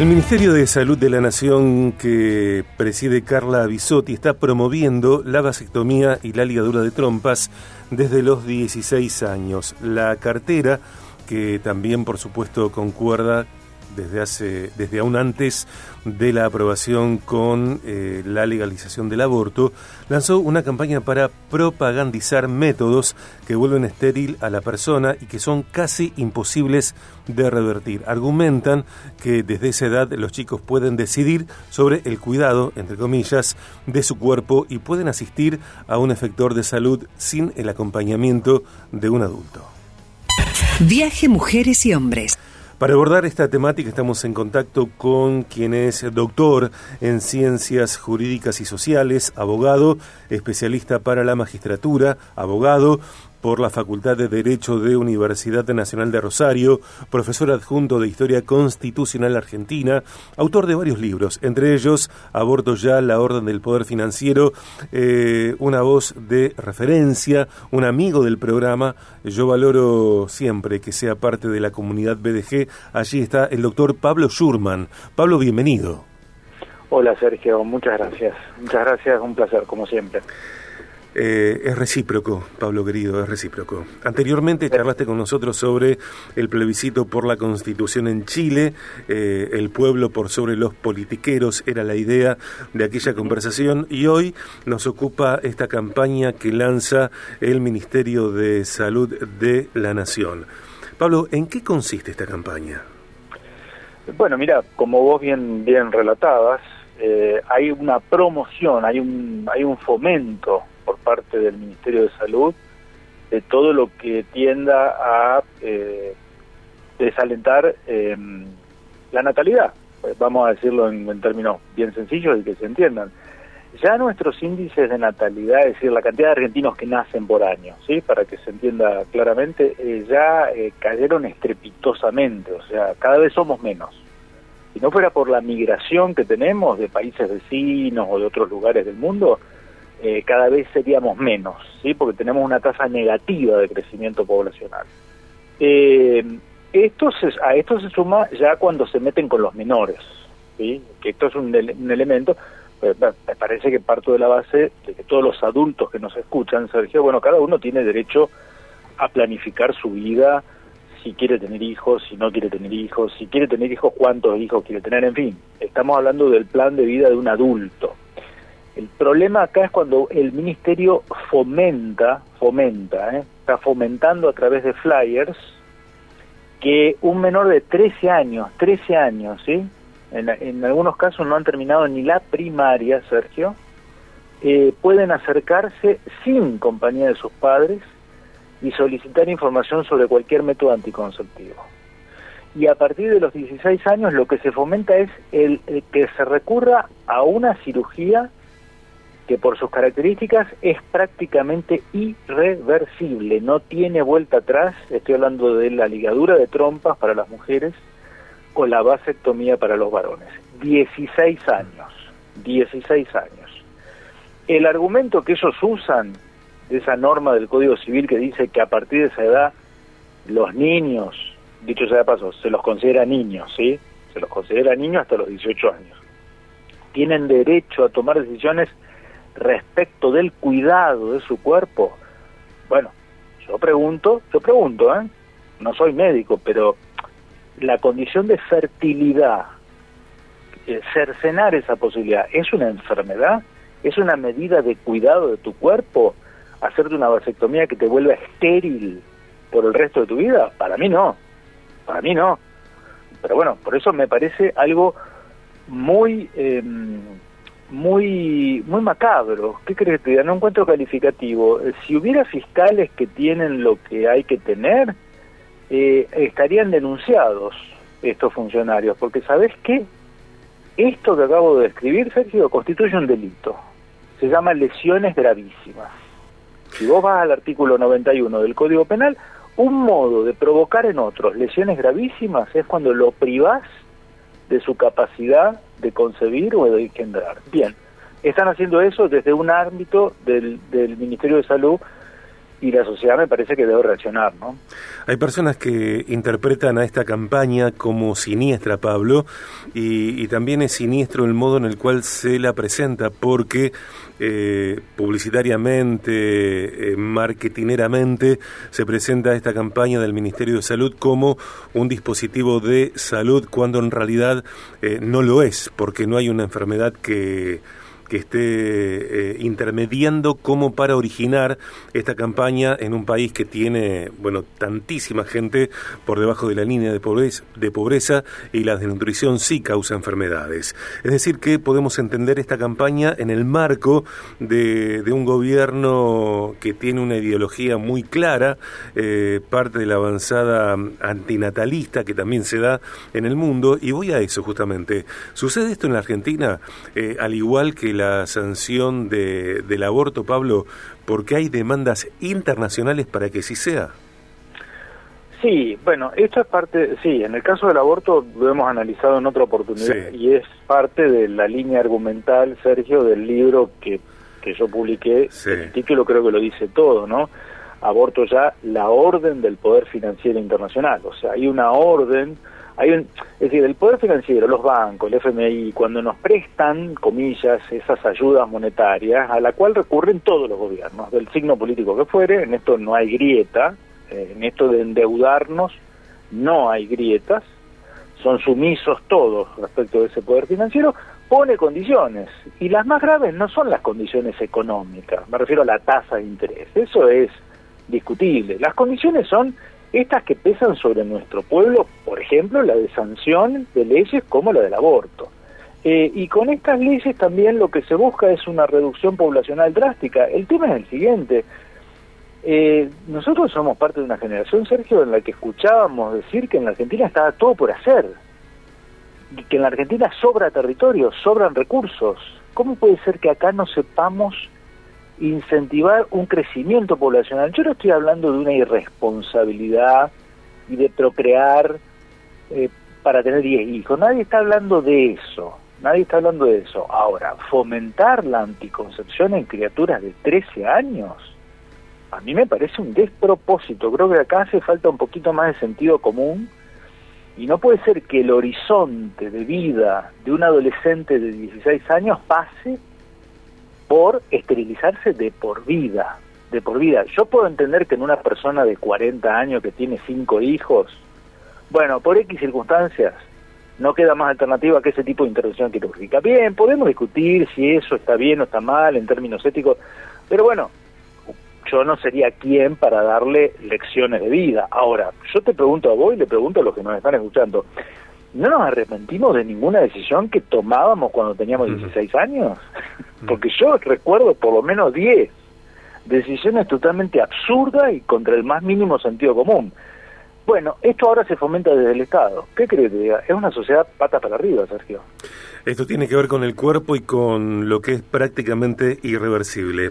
El Ministerio de Salud de la Nación que preside Carla Bisotti está promoviendo la vasectomía y la ligadura de trompas desde los 16 años. La cartera, que también por supuesto concuerda desde hace desde aún antes de la aprobación con eh, la legalización del aborto, lanzó una campaña para propagandizar métodos que vuelven estéril a la persona y que son casi imposibles de revertir. Argumentan que desde esa edad los chicos pueden decidir sobre el cuidado, entre comillas, de su cuerpo y pueden asistir a un efector de salud sin el acompañamiento de un adulto. Viaje Mujeres y Hombres. Para abordar esta temática estamos en contacto con quien es doctor en ciencias jurídicas y sociales, abogado, especialista para la magistratura, abogado, por la Facultad de Derecho de Universidad Nacional de Rosario, profesor adjunto de Historia Constitucional Argentina, autor de varios libros, entre ellos Aborto ya, la Orden del Poder Financiero, eh, una voz de referencia, un amigo del programa. Yo valoro siempre que sea parte de la comunidad BDG. Allí está el doctor Pablo Schurman. Pablo, bienvenido. Hola Sergio, muchas gracias. Muchas gracias, un placer, como siempre. Eh, es recíproco, Pablo querido, es recíproco. Anteriormente charlaste con nosotros sobre el plebiscito por la constitución en Chile, eh, el pueblo por sobre los politiqueros, era la idea de aquella conversación, y hoy nos ocupa esta campaña que lanza el Ministerio de Salud de la Nación. Pablo, ¿en qué consiste esta campaña? Bueno, mira, como vos bien, bien relatabas, eh, hay una promoción, hay un, hay un fomento por parte del Ministerio de Salud de todo lo que tienda a eh, desalentar em, la natalidad. Pues vamos a decirlo en, términos bien sencillos y que se entiendan. Ya nuestros índices de natalidad, es decir, la cantidad de argentinos que nacen por año, ¿sí? para que se entienda claramente, eh, ya eh, cayeron estrepitosamente, o sea, cada vez somos menos. Si no fuera por la migración que tenemos de países vecinos o de otros lugares del mundo, eh, cada vez seríamos menos, ¿sí? porque tenemos una tasa negativa de crecimiento poblacional. Eh, esto a esto se suma ya cuando se meten con los menores, ¿sí? que esto es un, elemento, pues, me parece que parto de la base de que todos los adultos que nos escuchan, Sergio, bueno, cada uno tiene derecho a planificar su vida, si quiere tener hijos, si no quiere tener hijos, si quiere tener hijos, cuántos hijos quiere tener, en fin, estamos hablando del plan de vida de un adulto. El problema acá es cuando el ministerio fomenta, fomenta, ¿eh? está fomentando a través de flyers que un menor de 13 años, 13 años, ¿sí? En, algunos casos no han terminado ni la primaria, Sergio, eh, pueden acercarse sin compañía de sus padres y solicitar información sobre cualquier método anticonceptivo. Y a partir de los 16 años lo que se fomenta es el que se recurra a una cirugía que por sus características es prácticamente irreversible, no tiene vuelta atrás, estoy hablando de la ligadura de trompas para las mujeres o la vasectomía para los varones. 16 años, 16 años. El argumento que ellos usan de esa norma del Código Civil que dice que a partir de esa edad los niños, dicho sea de paso, se los considera niños, ¿sí? Se los considera niños hasta los 18 años. Tienen derecho a tomar decisiones respecto del cuidado de su cuerpo, bueno, yo pregunto, yo pregunto, ¿eh? no soy médico, pero la condición de fertilidad, eh, cercenar esa posibilidad, ¿es una enfermedad? ¿Es una medida de cuidado de tu cuerpo? ¿Hacerte una vasectomía que te vuelva estéril por el resto de tu vida? Para mí no, para mí no. Pero bueno, por eso me parece algo muy... Eh, muy muy macabro. ¿Qué crees que te? No encuentro calificativo. Eh, si hubiera fiscales que tienen lo que hay que tener, eh, estarían denunciados estos funcionarios, porque ¿sabes qué? Esto que acabo de describir, Sergio, constituye un delito. Se llama lesiones gravísimas. Si vos vas al artículo 91 del Código Penal, un modo de provocar en otros lesiones gravísimas es cuando lo privás de su capacidad de concebir o de engendrar. Bien, están haciendo eso desde un ámbito del, del Ministerio de Salud y la sociedad me parece que debe reaccionar, ¿no? Hay personas que interpretan a esta campaña como siniestra, Pablo, y, también es siniestro el modo en el cual se la presenta, porque eh, publicitariamente, eh, marketineramente, se presenta esta campaña del Ministerio de Salud como un dispositivo de salud, cuando en realidad eh, no lo es, porque no hay una enfermedad que que esté eh, intermediando como para originar esta campaña en un país que tiene, bueno, tantísima gente por debajo de la línea de pobreza, y la desnutrición sí causa enfermedades. Es decir, que podemos entender esta campaña en el marco de, un gobierno que tiene una ideología muy clara, eh, parte de la avanzada antinatalista que también se da en el mundo, y voy a eso justamente. ¿Sucede esto en la Argentina, eh, al igual que sanción de, del aborto, Pablo, porque hay demandas internacionales para que sí sea. Sí, bueno, esto es parte, sí, en el caso del aborto lo hemos analizado en otra oportunidad y es parte de la línea argumental, Sergio, del libro que, que yo publiqué. El título creo que lo dice todo, ¿no? Aborto ya, la orden del poder financiero internacional. O sea, hay una orden hay un, es decir, el poder financiero, los bancos, el FMI, cuando nos prestan, comillas, esas ayudas monetarias, a la cual recurren todos los gobiernos, del signo político que fuere, en esto no hay grieta, eh, en esto de endeudarnos no hay grietas, son sumisos todos respecto de ese poder financiero, pone condiciones. Y las más graves no son las condiciones económicas, me refiero a la tasa de interés, eso es discutible. Las condiciones son estas que pesan sobre nuestro pueblo, por ejemplo, la de sanción de leyes como la del aborto. Eh, y con estas leyes también lo que se busca es una reducción poblacional drástica. El tema es el siguiente. Eh, nosotros somos parte de una generación, Sergio, en la que escuchábamos decir que en la Argentina estaba todo por hacer, y que en la Argentina sobra territorio, sobran recursos. ¿Cómo puede ser que acá no sepamos incentivar un crecimiento poblacional. Yo no estoy hablando de una irresponsabilidad y de procrear eh, para tener 10 hijos. Nadie está hablando de eso. Nadie está hablando de eso. Ahora, fomentar la anticoncepción en criaturas de 13 años, a mí me parece un despropósito. Creo que acá hace falta un poquito más de sentido común y no puede ser que el horizonte de vida de un adolescente de 16 años pase por esterilizarse de por vida, de por vida. Yo puedo entender que en una persona de 40 años que tiene cinco hijos, bueno, por X circunstancias, no queda más alternativa que ese tipo de intervención quirúrgica. Bien, podemos discutir si eso está bien o está mal en términos éticos, pero bueno, yo no sería quien para darle lecciones de vida. Ahora, yo te pregunto a vos y le pregunto a los que nos están escuchando, no nos arrepentimos de ninguna decisión que tomábamos cuando teníamos 16 años, porque yo recuerdo por lo menos 10 decisiones totalmente absurdas y contra el más mínimo sentido común. Bueno, esto ahora se fomenta desde el Estado. ¿Qué crees que diga? Es una sociedad pata para arriba, Sergio. Esto tiene que ver con el cuerpo y con lo que es prácticamente irreversible.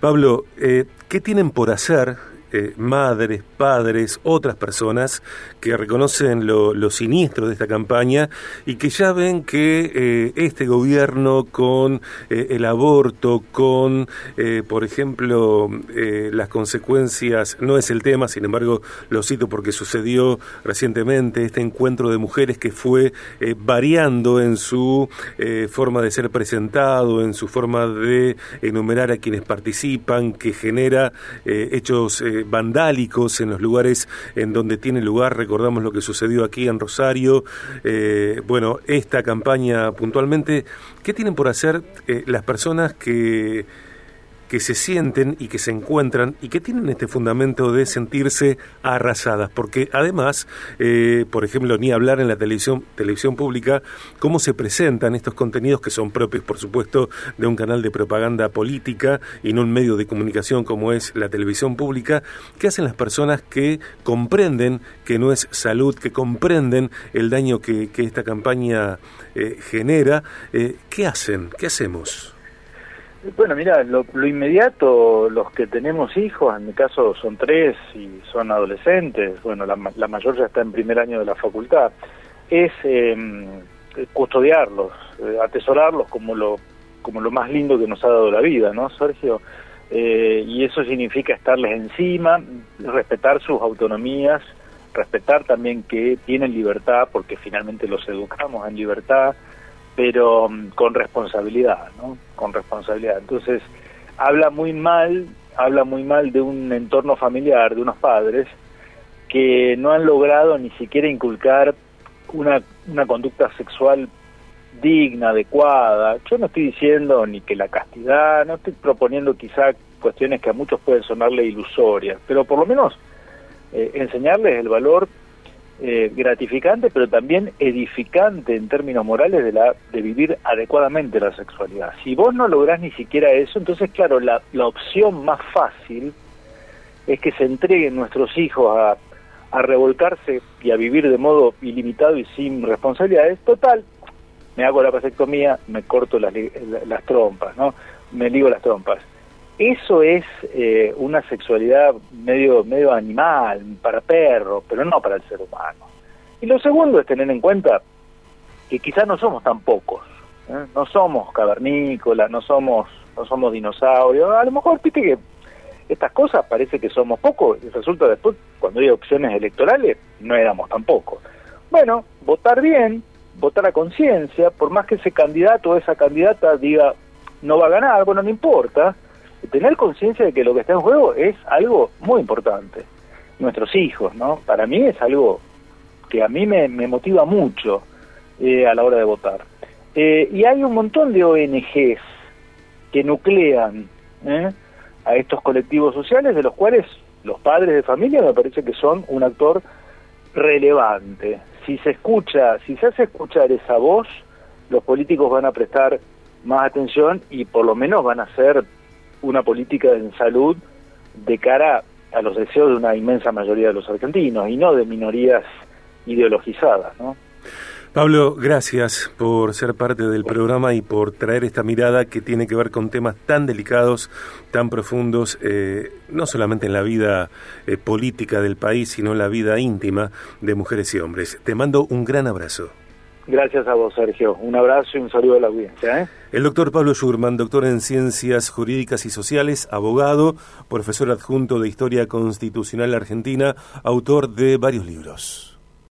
Pablo, eh, ¿qué tienen por hacer eh, madres, padres, otras personas que reconocen lo, siniestro de esta campaña y que ya ven que eh, este gobierno con eh, el aborto, con, por ejemplo, las consecuencias, no es el tema, sin embargo lo cito porque sucedió recientemente, este encuentro de mujeres que fue variando en su forma de ser presentado, en su forma de enumerar a quienes participan, que genera hechos vandálicos en los lugares en donde tiene lugar. Recordamos lo que sucedió aquí en Rosario. Eh, bueno, esta campaña puntualmente, ¿qué tienen por hacer eh, las personas que que se sienten y que se encuentran y que tienen este fundamento de sentirse arrasadas, porque además, eh, por ejemplo, ni hablar en la televisión, televisión pública, cómo se presentan estos contenidos que son propios, por supuesto, de un canal de propaganda política y no un medio de comunicación como es la televisión pública, ¿qué hacen las personas que comprenden que no es salud, que comprenden el daño que, esta campaña eh, genera? Eh, ¿Qué hacen? ¿Qué hacemos? Bueno, mira, lo, inmediato, los que tenemos hijos, en mi caso son tres y son adolescentes, bueno, la, mayor ya está en primer año de la facultad, es em, custodiarlos, eh, atesorarlos como lo, como lo más lindo que nos ha dado la vida, ¿no, Sergio? eh, y eso significa estarles encima, respetar sus autonomías, respetar también que tienen libertad, porque finalmente los educamos en libertad, pero mm, con responsabilidad, ¿no? Con responsabilidad. Entonces, habla muy mal, habla muy mal de un entorno familiar, de unos padres, que no han logrado ni siquiera inculcar una, una conducta sexual digna, adecuada. Yo no estoy diciendo ni que la castidad, no estoy proponiendo quizá cuestiones que a muchos pueden sonarle ilusorias, pero por lo menos eh, enseñarles el valor eh, gratificante, pero también edificante en términos morales de, la, de vivir adecuadamente la sexualidad. Si vos no lográs ni siquiera eso, entonces claro, la, la opción más fácil es que se entreguen nuestros hijos a, a revolcarse y a vivir de modo ilimitado y sin responsabilidades. Total, me hago la vasectomía, me corto las, las trompas, ¿no? Me ligo las trompas. Eso es eh, una sexualidad medio, medio animal, para perro, pero no para el ser humano. Y lo segundo es tener en cuenta que quizás no somos tan pocos, ¿eh? no somos cavernícolas, no somos, no somos dinosaurios, a lo mejor viste que estas cosas parece que somos pocos y resulta después cuando hay opciones electorales no éramos tan pocos. Bueno, votar bien, votar a conciencia, por más que ese candidato o esa candidata diga no va a ganar, bueno, no importa, tener conciencia de que lo que está en juego es algo muy importante. Nuestros hijos, ¿no? Para mí es algo que a mí me, motiva mucho eh, a la hora de votar. Eh, y hay un montón de ONGs que nuclean ¿eh? a estos colectivos sociales, de los cuales los padres de familia me parece que son un actor relevante si se escucha, si se hace escuchar esa voz, los políticos van a prestar más atención y por lo menos van a hacer una política en salud de cara a los deseos de una inmensa mayoría de los argentinos y no de minorías ideologizadas, ¿no? Pablo, gracias por ser parte del programa y por traer esta mirada que tiene que ver con temas tan delicados, tan profundos, eh, no solamente en la vida eh, política del país, sino en la vida íntima de mujeres y hombres. Te mando un gran abrazo. Gracias a vos, Sergio. Un abrazo y un saludo a la audiencia. ¿eh? El doctor Pablo Schurman, doctor en Ciencias Jurídicas y Sociales, abogado, profesor adjunto de Historia Constitucional Argentina, autor de varios libros.